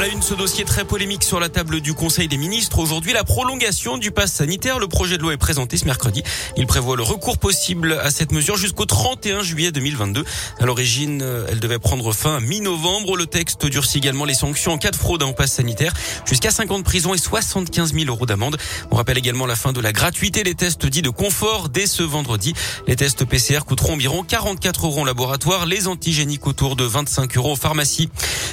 À la une, ce dossier très polémique sur la table du Conseil des ministres. Aujourd'hui, la prolongation du pass sanitaire. Le projet de loi est présenté ce mercredi. Il prévoit le recours possible à cette mesure jusqu'au 31 juillet 2022. À l'origine, elle devait prendre fin mi-novembre. Le texte durcit également les sanctions en cas de fraude au pass sanitaire. Jusqu'à 50 prisons et 75 000 euros d'amende. On rappelle également la fin de la gratuité des tests dits de confort dès ce vendredi. Les tests PCR coûteront environ 44 euros en laboratoire. Les antigéniques autour de 25 euros en pharmacie.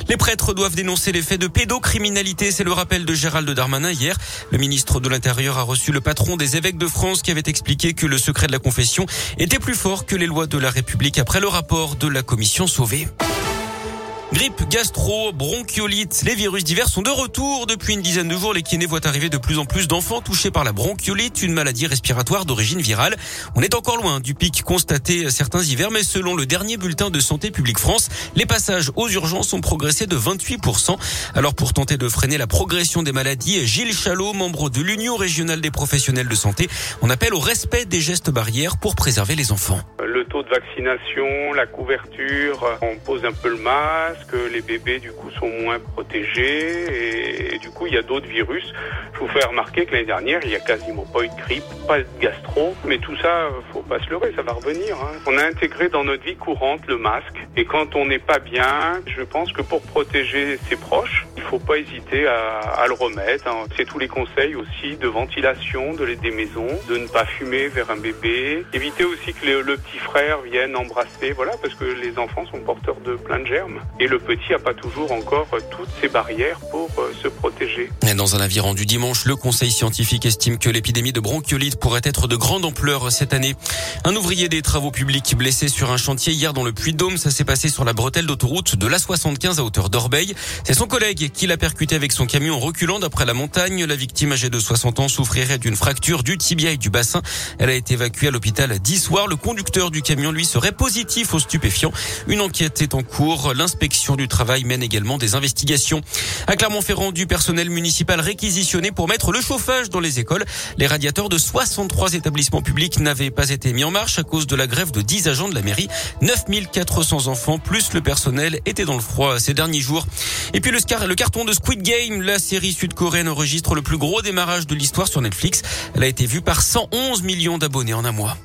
Les prêtres doivent dénoncer les faits de pédocriminalité. C'est le rappel de Gérald Darmanin hier. Le ministre de l'Intérieur a reçu le patron des évêques de France qui avait expliqué que le secret de la confession était plus fort que les lois de la République après le rapport de la commission sauvée. Grippe, gastro, bronchiolite, les virus divers sont de retour depuis une dizaine de jours. Les kinés voient arriver de plus en plus d'enfants touchés par la bronchiolite, une maladie respiratoire d'origine virale. On est encore loin du pic constaté certains hivers, mais selon le dernier bulletin de Santé publique France, les passages aux urgences ont progressé de 28%. Alors pour tenter de freiner la progression des maladies, Gilles Chalot, membre de l'Union régionale des professionnels de santé, on appelle au respect des gestes barrières pour préserver les enfants. De vaccination, la couverture, on pose un peu le masque que les bébés du coup sont moins protégés et, du coup il y a d'autres virus. Je vous fais remarquer que l'année dernière il y a quasiment pas eu de grippe, pas de gastro, mais tout ça faut pas se leurrer, ça va revenir. Hein. On a intégré dans notre vie courante le masque et quand on n'est pas bien, je pense que pour protéger ses proches, faut pas hésiter à, le remettre. Hein. C'est tous les conseils aussi de ventilation de des maisons, de ne pas fumer vers un bébé, éviter aussi que le, petit frère vienne embrasser, voilà, parce que les enfants sont porteurs de plein de germes. Et le petit n'a pas toujours encore toutes ces barrières pour euh, se protéger. Dans un avis rendu dimanche, le Conseil scientifique estime que l'épidémie de bronchiolite pourrait être de grande ampleur cette année. Un ouvrier des travaux publics blessé sur un chantier hier dans le Puy-de-Dôme, ça s'est passé sur la bretelle d'autoroute de l'A75 à hauteur d'Orbeil. C'est son collègue qui l'a percuté avec son camion en reculant d'après la montagne. La victime âgée de 60 ans souffrirait d'une fracture du tibia et du bassin. Elle a été évacuée à l'hôpital dix soir. Le conducteur du camion, lui, serait positif aux stupéfiants. Une enquête est en cours. L'inspection du travail mène également des investigations. À Clermont-Ferrand, du personnel municipal réquisitionné pour mettre le chauffage dans les écoles. Les radiateurs de 63 établissements publics n'avaient pas été mis en marche à cause de la grève de 10 agents de la mairie. 9400 enfants plus le personnel étaient dans le froid ces derniers jours. Et puis le, le carton de Squid Game, la série sud-coréenne enregistre le plus gros démarrage de l'histoire sur Netflix. Elle a été vue par 111 millions d'abonnés en un mois.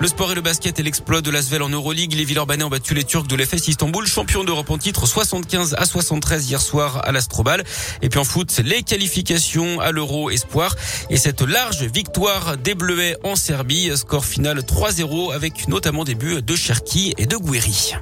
Le sport et le basket et l'exploit de l'Asvel en Euroleague. Les Villeurbanais ont battu les Turcs de l'EFS Istanbul, champion d'Europe en titre 75 à 73 hier soir à l'Astrobal. Et puis en foot, les qualifications à l'Euro Espoir et cette large victoire des Bleuets en Serbie. Score final 3-0 avec notamment des buts de Cherki et de Guiri.